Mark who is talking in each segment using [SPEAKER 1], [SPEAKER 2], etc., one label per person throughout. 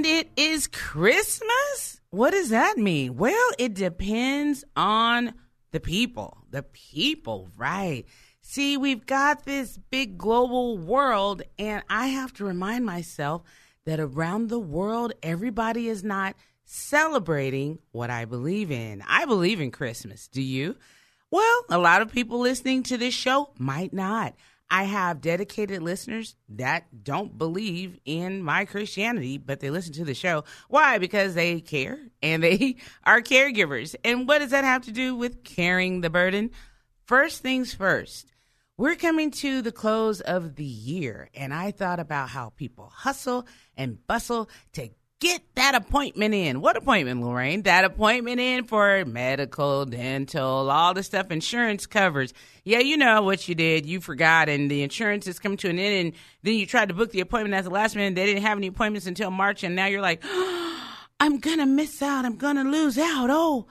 [SPEAKER 1] And it is Christmas? What does that mean? Well, it depends on the people. The people, right. See, we've got this big global world, and I have to remind myself that around the world, everybody is not celebrating what I believe in. I believe in Christmas. Do you? Well, a lot of people listening to this show might not. I have dedicated listeners that don't believe in my Christianity, but they listen to the show. Why? Because they care and they are caregivers. And what does that have to do with carrying the burden? First things first, we're coming to the close of the year, and I thought about how people hustle and bustle to get that appointment in. What appointment, Lorraine? That appointment in for medical, dental, all the stuff insurance covers. Yeah, you know what you did. You forgot, and the insurance is coming to an end, and then you tried to book the appointment at the last minute. They didn't have any appointments until March, and now you're like, oh, I'm gonna miss out. I'm gonna lose out. Oh,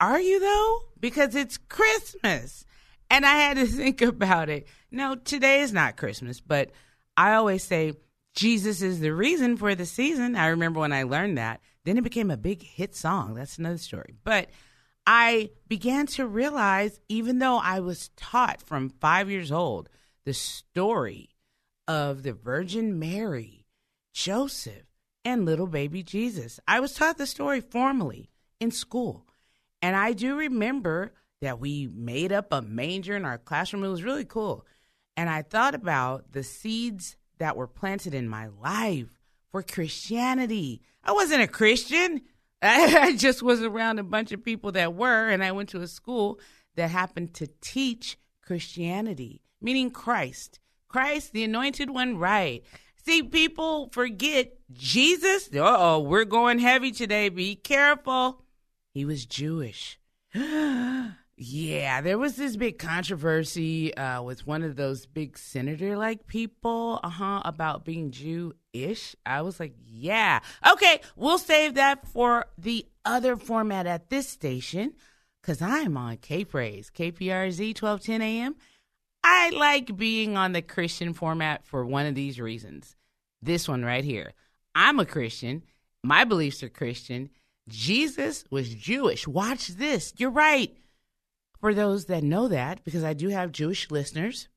[SPEAKER 1] are you though? Because it's Christmas. And I had to think about it. No, today is not Christmas, but I always say, Jesus is the reason for the season. I remember when I learned that. Then it became a big hit song. That's another story. But I began to realize, even though I was taught from five years old the story of the Virgin Mary, Joseph, and little baby Jesus, I was taught the story formally in school. And I do remember that we made up a manger in our classroom. It was really cool. And I thought about the seeds that were planted in my life for Christianity. I wasn't a Christian. I just was around a bunch of people that were, and I went to a school that happened to teach Christianity, meaning Christ. Christ, the anointed one, right. See, people forget Jesus. Uh oh, we're going heavy today. Be careful. He was Jewish. Yeah, there was this big controversy uh, with one of those big senator like people, uh huh, about being Jewish. I was like, yeah. Okay, we'll save that for the other format at this station because I'm on K Praise, KPRZ 1210 AM. I like being on the Christian format for one of these reasons. This one right here. I'm a Christian, my beliefs are Christian. Jesus was Jewish. Watch this. You're right for those that know that, because I do have Jewish listeners.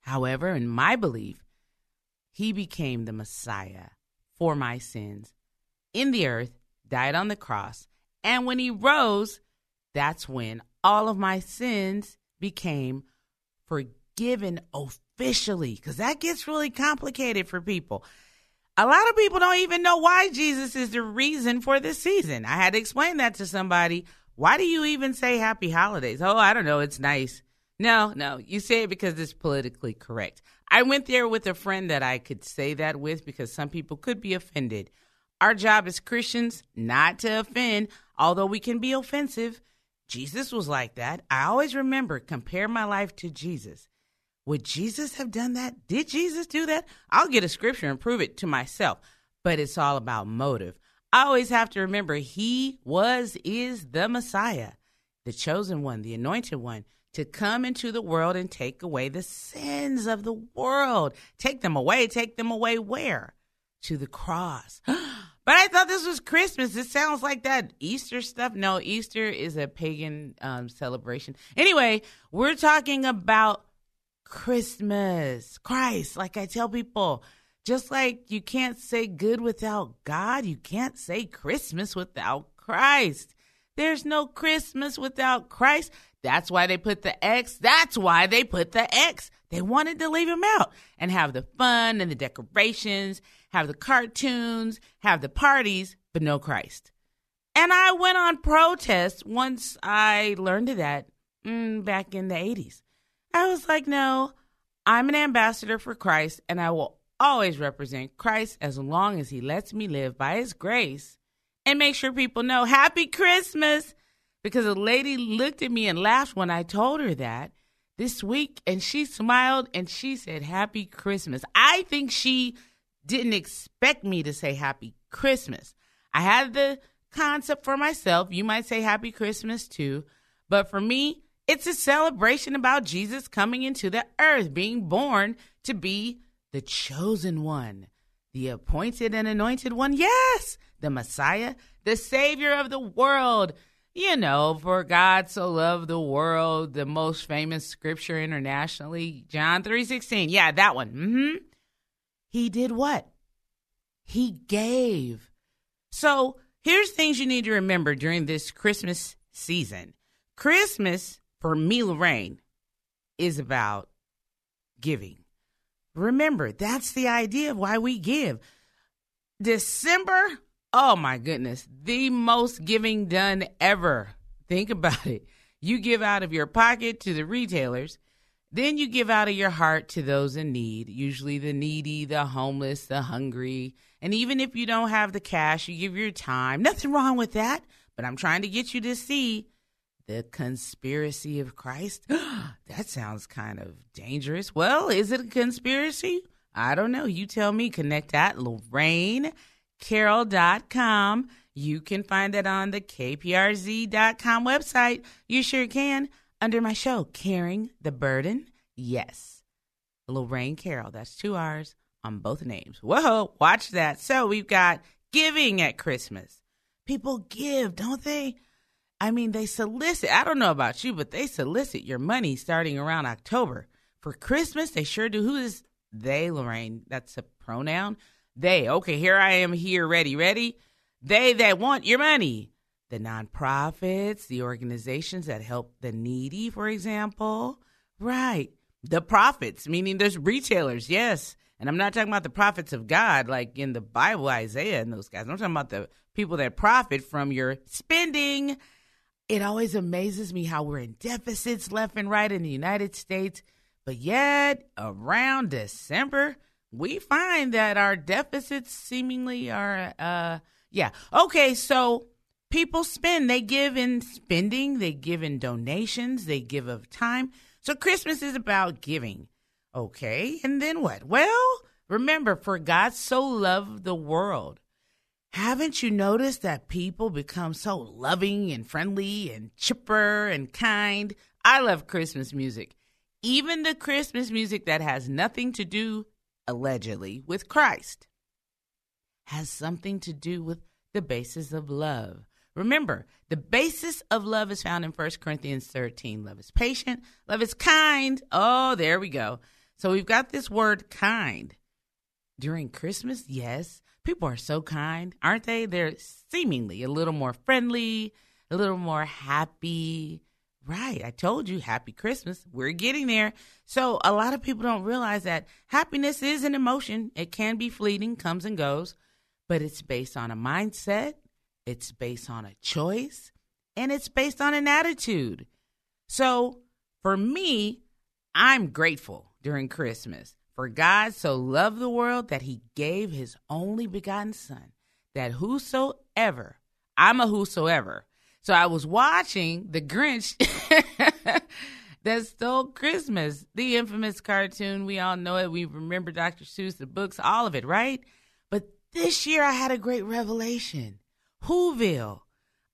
[SPEAKER 1] However, in my belief, he became the Messiah for my sins in the earth, died on the cross, and when he rose, that's when all of my sins became forgiven officially, because that gets really complicated for people. A lot of people don't even know why Jesus is the reason for this season. I had to explain that to somebody why do you even say happy holidays? Oh, I don't know. It's nice. No, no. You say it because it's politically correct. I went there with a friend that I could say that with because some people could be offended. Our job as Christians, not to offend, although we can be offensive. Jesus was like that. I always remember compare my life to Jesus. Would Jesus have done that? Did Jesus do that? I'll get a scripture and prove it to myself. But it's all about motive. I always have to remember he was, is the Messiah, the chosen one, the anointed one to come into the world and take away the sins of the world. Take them away. Take them away where? To the cross. But I thought this was Christmas. It sounds like that Easter stuff. No, Easter is a pagan um, celebration. Anyway, we're talking about Christmas, Christ. Like I tell people, just like you can't say good without God, you can't say Christmas without Christ. There's no Christmas without Christ. That's why they put the X. That's why they put the X. They wanted to leave him out and have the fun and the decorations, have the cartoons, have the parties, but no Christ. And I went on protest once I learned of that mm, back in the 80s. I was like, no, I'm an ambassador for Christ, and I will always represent Christ as long as he lets me live by his grace and make sure people know Happy Christmas. Because a lady looked at me and laughed when I told her that this week, and she smiled and she said, Happy Christmas. I think she didn't expect me to say Happy Christmas. I had the concept for myself. You might say Happy Christmas too. But for me, it's a celebration about Jesus coming into the earth, being born to be the chosen one, the appointed and anointed one. Yes, the Messiah, the Savior of the world. You know, for God so loved the world, the most famous scripture internationally, John 3:16. Yeah, that one. Mhm. He did what? He gave. So, here's things you need to remember during this Christmas season. Christmas for me, Lorraine, is about giving. Remember, that's the idea of why we give. December, oh my goodness, the most giving done ever. Think about it. You give out of your pocket to the retailers, then you give out of your heart to those in need, usually the needy, the homeless, the hungry. And even if you don't have the cash, you give your time. Nothing wrong with that. But I'm trying to get you to see the conspiracy of Christ? that sounds kind of dangerous. Well, is it a conspiracy? I don't know. You tell me. Connect at LorraineCarroll.com. You can find that on the KPRZ.com website. You sure can. Under my show, Carrying the Burden. Yes. Lorraine Carroll. That's two R's on both names. Whoa, watch that. So we've got giving at Christmas. People give, don't they? I mean, they solicit. I don't know about you, but they solicit your money starting around October. For Christmas, they sure do. Who is they, Lorraine? That's a pronoun. They. Okay, here I am here, ready, ready. They that want your money. The nonprofits, the organizations that help the needy, for example. Right. The prophets, meaning there's retailers, yes. And I'm not talking about the prophets of God, like in the Bible, Isaiah and those guys. I'm talking about the people that profit from your spending it always amazes me how we're in deficits left and right in the United States, but yet around December, we find that our deficits seemingly are, uh, yeah. Okay, so people spend, they give in spending, they give in donations, they give of time. So Christmas is about giving. Okay, and then what? Well, remember, for God so loved the world haven't you noticed that people become so loving and friendly and chipper and kind? I love Christmas music. Even the Christmas music that has nothing to do, allegedly, with Christ has something to do with the basis of love. Remember, the basis of love is found in 1 Corinthians 13. Love is patient, love is kind. Oh, there we go. So we've got this word kind. During Christmas, yes, people are so kind, aren't they? They're seemingly a little more friendly, a little more happy. Right. I told you, happy Christmas. We're getting there. So, a lot of people don't realize that happiness is an emotion. It can be fleeting, comes and goes, but it's based on a mindset, it's based on a choice, and it's based on an attitude. So, for me, I'm grateful during Christmas. For God so loved the world that he gave his only begotten Son, that whosoever, I'm a whosoever. So I was watching The Grinch that stole Christmas, the infamous cartoon. We all know it. We remember Dr. Seuss, the books, all of it, right? But this year I had a great revelation. Whoville.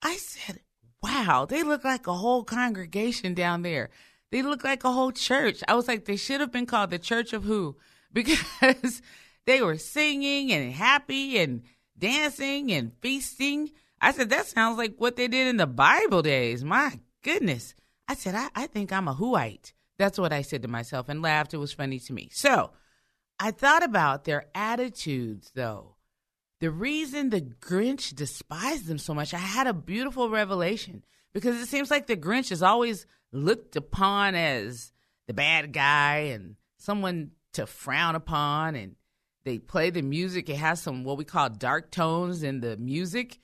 [SPEAKER 1] I said, wow, they look like a whole congregation down there. They look like a whole church. I was like, they should have been called the Church of Who because they were singing and happy and dancing and feasting. I said, that sounds like what they did in the Bible days. My goodness. I said, I, I think I'm a Whoite. That's what I said to myself and laughed. It was funny to me. So I thought about their attitudes, though. The reason the Grinch despised them so much, I had a beautiful revelation because it seems like the Grinch is always looked upon as the bad guy and someone to frown upon and they play the music it has some what we call dark tones in the music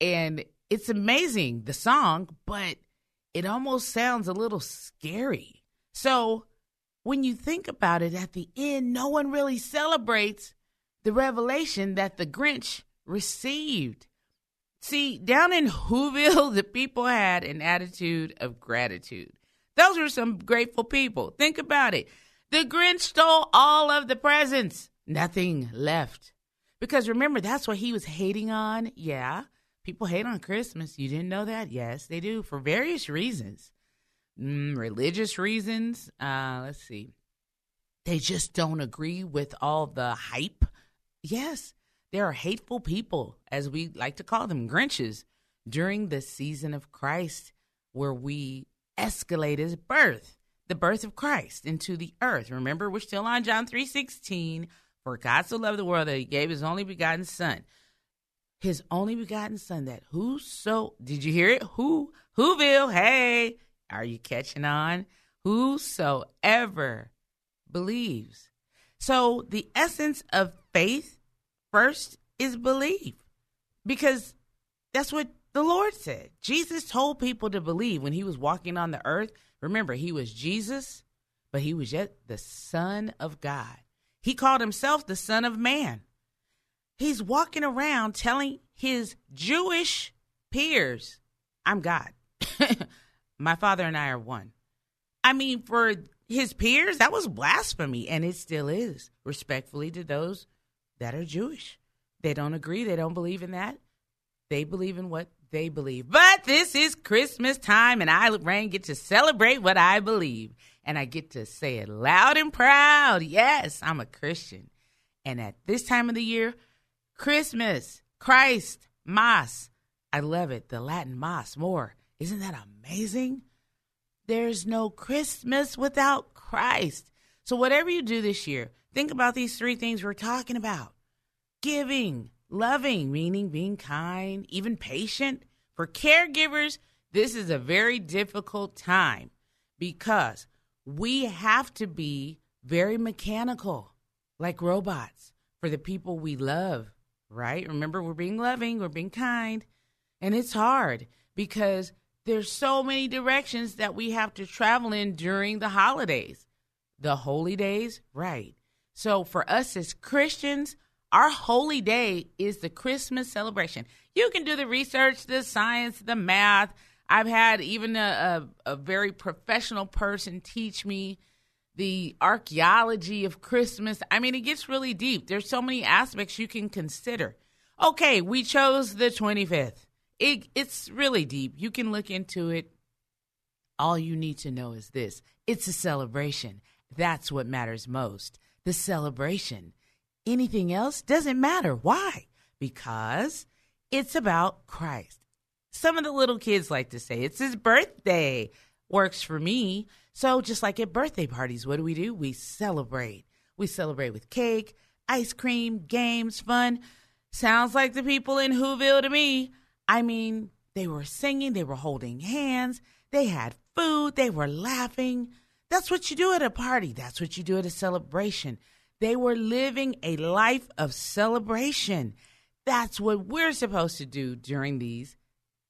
[SPEAKER 1] And it's amazing, the song, but it almost sounds a little scary. So when you think about it, at the end, no one really celebrates the revelation that the Grinch received. See, down in Whoville, the people had an attitude of gratitude. Those were some grateful people. Think about it. The Grinch stole all of the presents, nothing left. Because remember, that's what he was hating on. Yeah, people hate on Christmas. You didn't know that? Yes, they do for various reasons. Mm, religious reasons. Uh, let's see. They just don't agree with all the hype. Yes, there are hateful people, as we like to call them, Grinches, during the season of Christ, where we escalate his birth, the birth of Christ into the earth. Remember, we're still on John 3:16. For God so loved the world that he gave his only begotten son. His only begotten son that whoso did you hear it? Who Whoville, hey, are you catching on? Whosoever believes. So the essence of faith first is believe. Because that's what the Lord said. Jesus told people to believe when he was walking on the earth. Remember, he was Jesus, but he was yet the Son of God. He called himself the Son of Man. He's walking around telling his Jewish peers, I'm God. My father and I are one. I mean, for his peers, that was blasphemy, and it still is, respectfully to those that are Jewish. They don't agree, they don't believe in that. They believe in what they believe. But this is Christmas time, and I, Rain, get to celebrate what I believe. And I get to say it loud and proud. Yes, I'm a Christian. And at this time of the year, Christmas, Christ, Mass. I love it. The Latin Mass more. Isn't that amazing? There's no Christmas without Christ. So, whatever you do this year, think about these three things we're talking about giving, loving, meaning being kind, even patient. For caregivers, this is a very difficult time because we have to be very mechanical, like robots, for the people we love, right? Remember, we're being loving, we're being kind, and it's hard because there's so many directions that we have to travel in during the holidays. The holy days, right. So for us as Christians, our holy day is the Christmas celebration. You can do the research, the science, the math. I've had even a, a, a very professional person teach me the archaeology of Christmas. I mean, it gets really deep. There's so many aspects you can consider. Okay, we chose the 25th it, it's really deep. You can look into it. All you need to know is this it's a celebration. That's what matters most. The celebration. Anything else doesn't matter. Why? Because it's about Christ. Some of the little kids like to say it's his birthday. Works for me. So, just like at birthday parties, what do we do? We celebrate. We celebrate with cake, ice cream, games, fun. Sounds like the people in Whoville to me. I mean, they were singing, they were holding hands, they had food, they were laughing. That's what you do at a party, that's what you do at a celebration. They were living a life of celebration. That's what we're supposed to do during these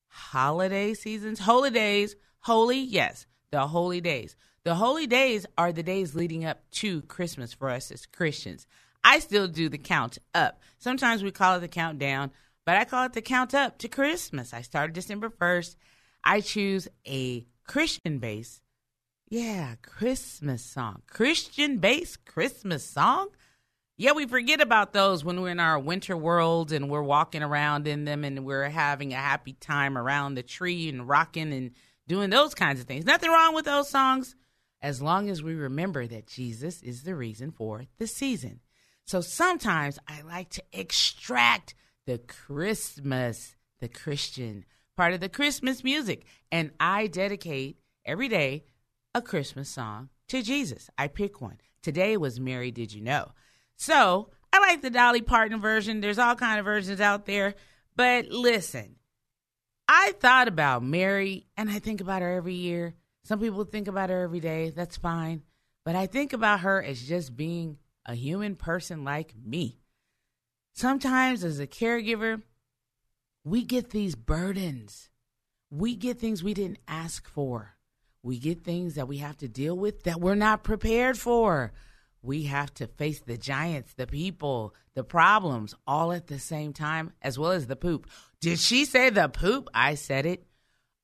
[SPEAKER 1] holiday seasons. Holy days, holy, yes, the holy days. The holy days are the days leading up to Christmas for us as Christians. I still do the count up. Sometimes we call it the countdown. But I call it the count up to Christmas. I started December 1st. I choose a Christian base. Yeah, Christmas song. Christian based Christmas song? Yeah, we forget about those when we're in our winter world and we're walking around in them and we're having a happy time around the tree and rocking and doing those kinds of things. Nothing wrong with those songs as long as we remember that Jesus is the reason for the season. So sometimes I like to extract the Christmas, the Christian part of the Christmas music. And I dedicate every day a Christmas song to Jesus. I pick one. Today was Mary Did You Know? So I like the Dolly Parton version. There's all kind of versions out there. But listen, I thought about Mary and I think about her every year. Some people think about her every day. That's fine. But I think about her as just being a human person like me. Sometimes, as a caregiver, we get these burdens. We get things we didn't ask for. We get things that we have to deal with that we're not prepared for. We have to face the giants, the people, the problems all at the same time, as well as the poop. Did she say the poop? I said it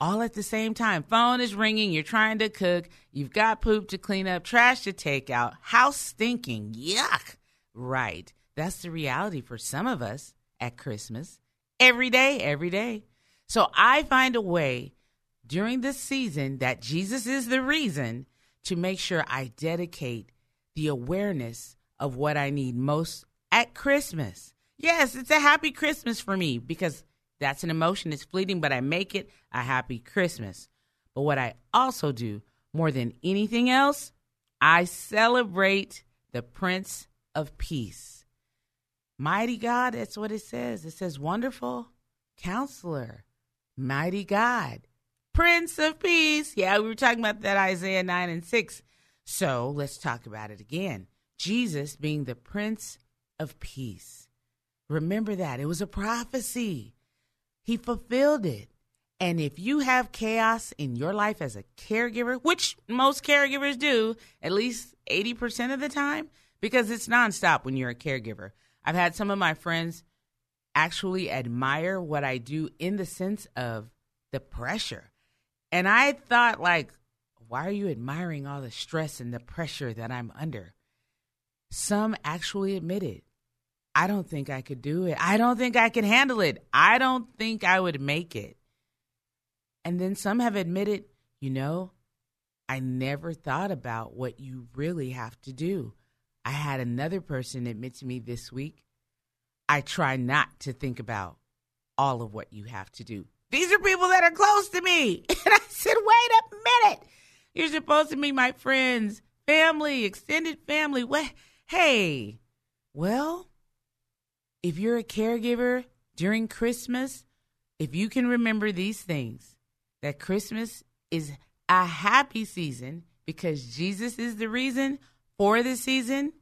[SPEAKER 1] all at the same time. Phone is ringing. You're trying to cook. You've got poop to clean up, trash to take out, house stinking. Yuck. Right. That's the reality for some of us at Christmas. Every day, every day. So I find a way during this season that Jesus is the reason to make sure I dedicate the awareness of what I need most at Christmas. Yes, it's a happy Christmas for me because that's an emotion. It's fleeting, but I make it a happy Christmas. But what I also do more than anything else, I celebrate the Prince of Peace. Mighty God, that's what it says. It says, Wonderful Counselor, Mighty God, Prince of Peace. Yeah, we were talking about that Isaiah 9 and 6. So let's talk about it again. Jesus being the Prince of Peace. Remember that. It was a prophecy. He fulfilled it. And if you have chaos in your life as a caregiver, which most caregivers do, at least 80% of the time, because it's nonstop when you're a caregiver. I've had some of my friends actually admire what I do in the sense of the pressure. And I thought, like, why are you admiring all the stress and the pressure that I'm under? Some actually admitted I don't think I could do it. I don't think I can handle it. I don't think I would make it. And then some have admitted, you know, I never thought about what you really have to do. I had another person admit to me this week, I try not to think about all of what you have to do. These are people that are close to me. And I said, wait a minute. You're supposed to be my friends, family, extended family. What? Hey, well, if you're a caregiver during Christmas, if you can remember these things, that Christmas is a happy season because Jesus is the reason for the season,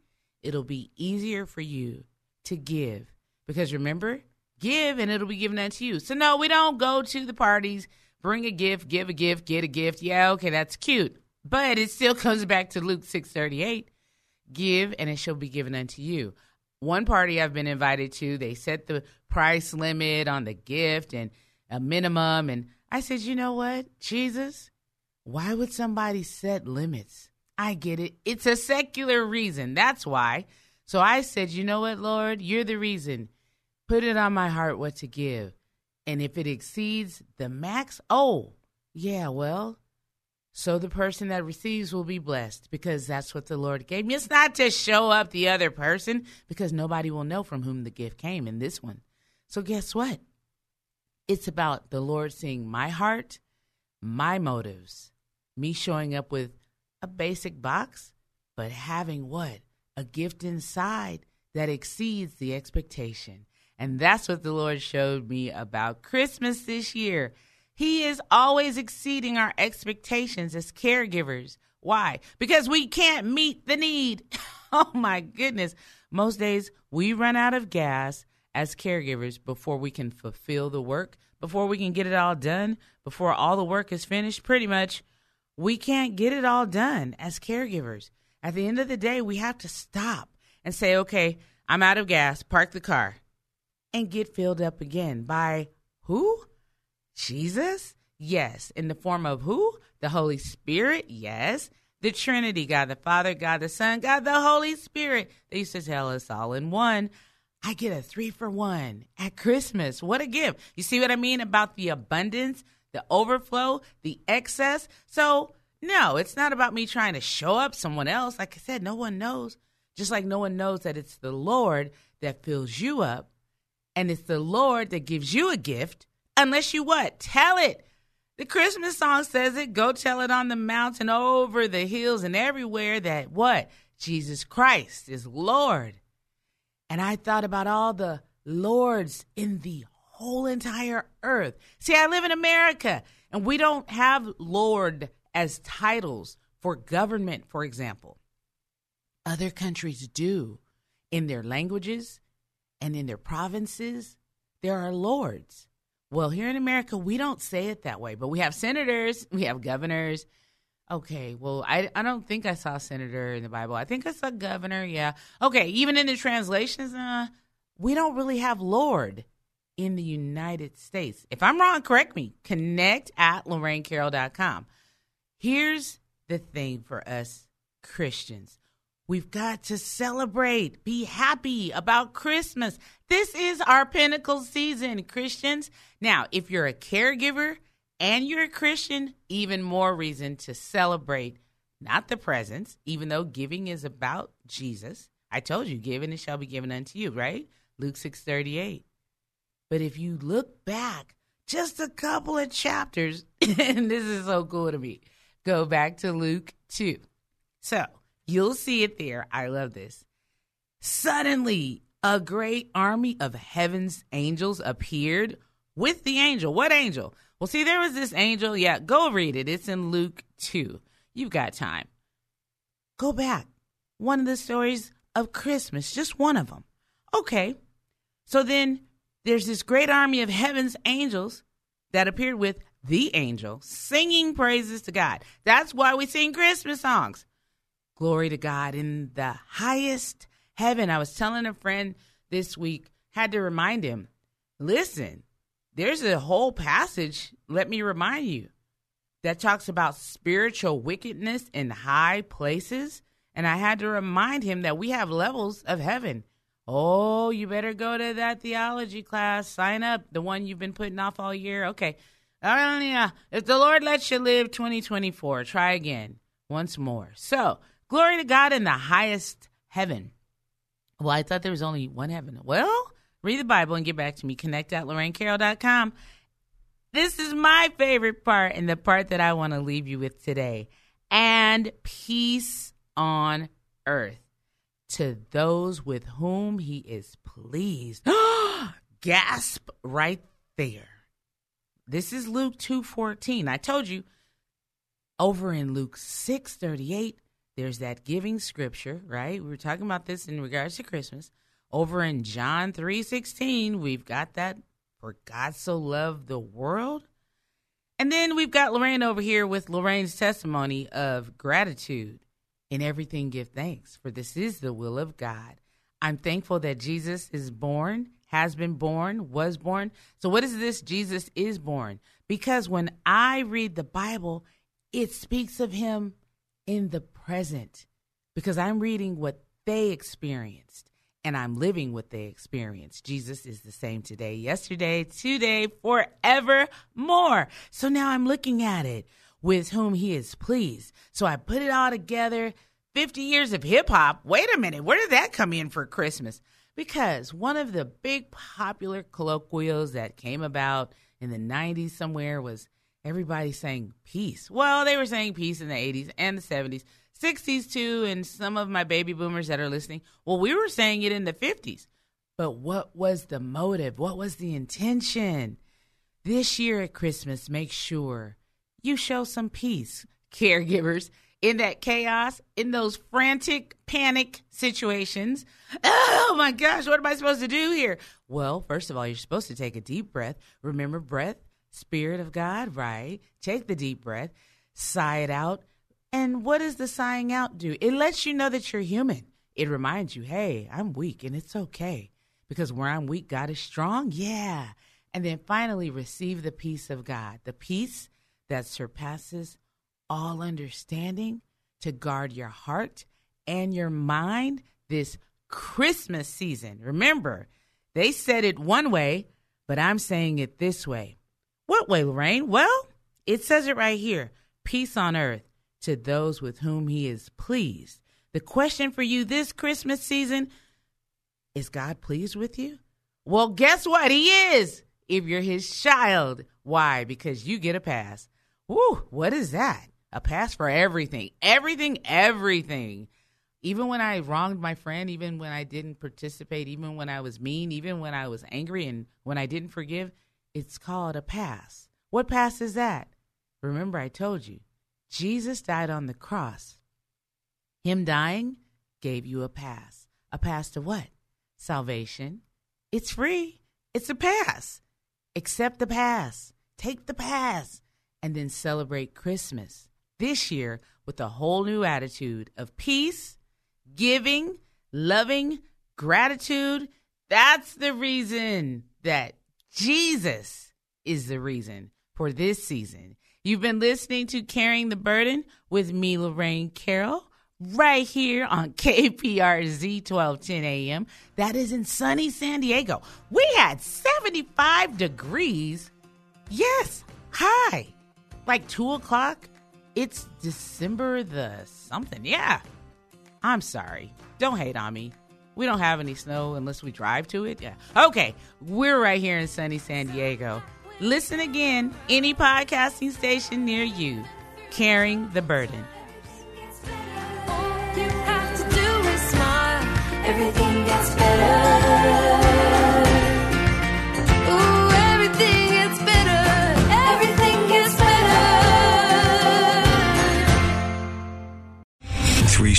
[SPEAKER 1] it'll be easier for you to give. Because remember, give and it'll be given unto you. So, no, we don't go to the parties, bring a gift, give a gift, get a gift. Yeah, okay, that's cute. But it still comes back to Luke 638 give and it shall be given unto you one party I've been invited to, they set the price limit on the gift and a minimum. And I said, you know what, Jesus, why would somebody set limits? I get it. It's a secular reason. That's why. So I said, you know what, Lord, you're the reason. Put it on my heart what to give. And if it exceeds the max, oh, yeah, well, so the person that receives will be blessed because that's what the Lord gave me. It's not to show up the other person because nobody will know from whom the gift came in this one. So guess what? It's about the Lord seeing my heart, my motives, me showing up with a basic box, but having what? A gift inside that exceeds the expectation. And that's what the Lord showed me about Christmas this year. He is always exceeding our expectations as caregivers. Why? Because we can't meet the need. oh my goodness. Most days we run out of gas as caregivers before we can fulfill the work, before we can get it all done, before all the work is finished. Pretty much, we can't get it all done as caregivers. At the end of the day, we have to stop and say, okay, I'm out of gas, park the car, and get filled up again by who? Jesus? Yes. In the form of who? The Holy Spirit? Yes. The Trinity, God the Father, God the Son, God the Holy Spirit. They used to tell us all in one. I get a three for one at Christmas. What a gift. You see what I mean about the abundance, the overflow, the excess? So, no, it's not about me trying to show up someone else. Like I said, no one knows. Just like no one knows that it's the Lord that fills you up and it's the Lord that gives you a gift Unless you what? Tell it. The Christmas song says it. Go tell it on the mountain, over the hills, and everywhere that what? Jesus Christ is Lord. And I thought about all the lords in the whole entire earth. See, I live in America, and we don't have Lord as titles for government, for example. Other countries do. In their languages and in their provinces, there are lords. Well, here in America, we don't say it that way, but we have senators, we have governors. Okay, well, I, I don't think I saw senator in the Bible. I think I saw governor, yeah. Okay, even in the translations, uh, we don't really have Lord in the United States. If I'm wrong, correct me. Connect at LorraineCarroll.com. Here's the thing for us Christians We've got to celebrate, be happy about Christmas. This is our pinnacle season, Christians. Now, if you're a caregiver and you're a Christian, even more reason to celebrate not the presents, even though giving is about Jesus. I told you, given it shall be given unto you, right? Luke 6:38. But if you look back just a couple of chapters, and this is so cool to me, go back to Luke 2. So, You'll see it there. I love this. Suddenly, a great army of heaven's angels appeared with the angel. What angel? Well, see, there was this angel. Yeah, go read it. It's in Luke 2. You've got time. Go back. One of the stories of Christmas, just one of them. Okay. So then there's this great army of heaven's angels that appeared with the angel singing praises to God. That's why we sing Christmas songs. Glory to God in the highest heaven. I was telling a friend this week, had to remind him, listen, there's a whole passage, let me remind you, that talks about spiritual wickedness in high places. And I had to remind him that we have levels of heaven. Oh, you better go to that theology class. Sign up, the one you've been putting off all year. Okay. If the Lord lets you live 2024, try again once more. So, Glory to God in the highest heaven. Well, I thought there was only one heaven. Well, read the Bible and get back to me. Connect at LorraineCarroll.com. This is my favorite part and the part that I want to leave you with today. And peace on earth to those with whom he is pleased. Gasp right there. This is Luke 2:14. I told you over in Luke 6:38 there's that giving scripture, right? We were talking about this in regards to Christmas. Over in John 3:16, we've got that for God so loved the world. And then we've got Lorraine over here with Lorraine's testimony of gratitude. In everything give thanks, for this is the will of God. I'm thankful that Jesus is born, has been born, was born. So what is this? Jesus is born. Because when I read the Bible, it speaks of him in the present because I'm reading what they experienced and I'm living what they experienced. Jesus is the same today, yesterday, today, forevermore. So now I'm looking at it with whom he is pleased. So I put it all together. 50 years of hip hop. Wait a minute, where did that come in for Christmas? Because one of the big popular colloquials that came about in the 90s somewhere was everybody saying peace. Well, they were saying peace in the 80s and the 70s, 60s too, and some of my baby boomers that are listening. Well, we were saying it in the 50s. But what was the motive? What was the intention? This year at Christmas, make sure you show some peace, caregivers, in that chaos, in those frantic panic situations. Oh my gosh, what am I supposed to do here? Well, first of all, you're supposed to take a deep breath. Remember, breath Spirit of God, right? Take the deep breath, sigh it out. And what does the sighing out do? It lets you know that you're human. It reminds you, hey, I'm weak and it's okay. Because where I'm weak, God is strong. Yeah. And then finally, receive the peace of God, the peace that surpasses all understanding to guard your heart and your mind this Christmas season. Remember, they said it one way, but I'm saying it this way. What way, Lorraine? Well, it says it right here peace on earth to those with whom he is pleased. The question for you this Christmas season is God pleased with you? Well, guess what? He is if you're his child. Why? Because you get a pass. Woo, what is that? A pass for everything. Everything, everything. Even when I wronged my friend, even when I didn't participate, even when I was mean, even when I was angry and when I didn't forgive, it's called a pass. What pass is that? Remember, I told you, Jesus died on the cross. Him dying gave you a pass. A pass to what? Salvation. It's free. It's a pass. accept the pass, take the pass, and then celebrate Christmas this year with a whole new attitude of peace, giving, loving, gratitude. That's the reason that Jesus is the reason for this season. You've been listening to Carrying the Burden with me, Lorraine Carroll, right here on KPRZ 1210 AM. That is in sunny San Diego. We had 75 degrees. Yes, high. Like 2 o'clock. It's December the something. Yeah. I'm sorry. Don't hate on me. We don't have any snow unless we drive to it. Yeah. Okay. We're right here in sunny San Diego. Listen again, any podcasting station near you, carrying the burden.
[SPEAKER 2] Everything gets better.